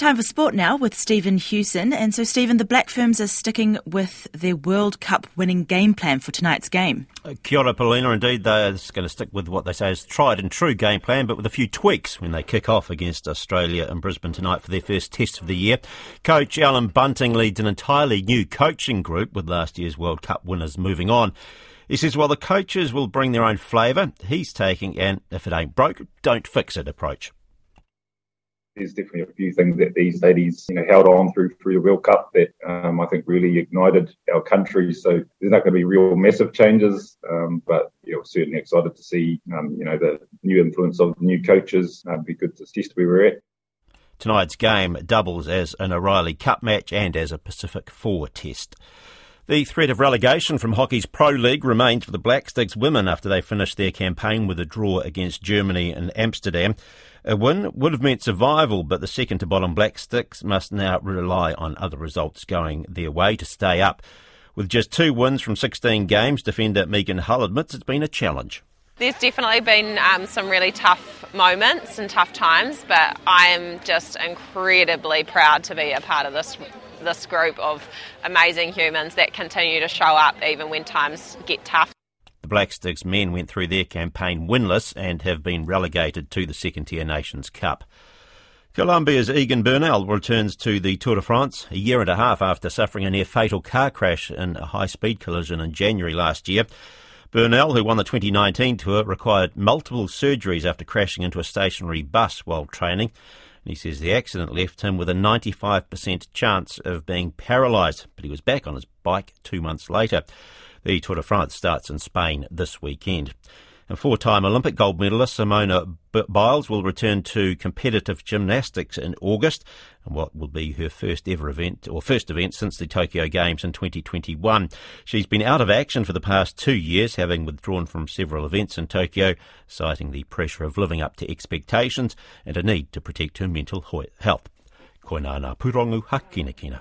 Time for sport now with Stephen Hewson. And so, Stephen, the Black Ferns are sticking with their World Cup winning game plan for tonight's game. Uh, kia ora, Paulina. Indeed, they're going to stick with what they say is tried and true game plan, but with a few tweaks when they kick off against Australia in Brisbane tonight for their first test of the year. Coach Allan Bunting leads an entirely new coaching group with last year's World Cup winners moving on. He says while the coaches will bring their own flavour, he's taking an if it ain't broke, don't fix it approach there's definitely a few things that these ladies you know held on through through the World Cup that um, I think really ignited our country. So there's not going to be real massive changes, um, but you know, certainly excited to see um, you know the new influence of new coaches. Uh, be good to test where we're at. Tonight's game doubles as an O'Reilly Cup match and as a Pacific Four test. The threat of relegation from hockey's Pro League remains for the Black Sticks women after they finished their campaign with a draw against Germany in Amsterdam. A win would have meant survival, but the second to bottom Black Sticks must now rely on other results going their way to stay up. With just two wins from 16 games, defender Megan Hull admits it's been a challenge. There's definitely been um, some really tough moments and tough times, but I am just incredibly proud to be a part of this this group of amazing humans that continue to show up even when times get tough. The Black Sticks men went through their campaign winless and have been relegated to the second tier Nations Cup. Colombia's Egan Bernal returns to the Tour de France a year and a half after suffering a near fatal car crash in a high speed collision in January last year. Bernal, who won the 2019 Tour, required multiple surgeries after crashing into a stationary bus while training. He says the accident left him with a 95% chance of being paralysed, but he was back on his bike two months later. The Tour de France starts in Spain this weekend. And four-time Olympic gold medalist Simone Biles will return to competitive gymnastics in August, and what will be her first ever event or first event since the Tokyo Games in 2021. She's been out of action for the past two years, having withdrawn from several events in Tokyo, citing the pressure of living up to expectations and a need to protect her mental health. Koinana Purongu Hakinakina.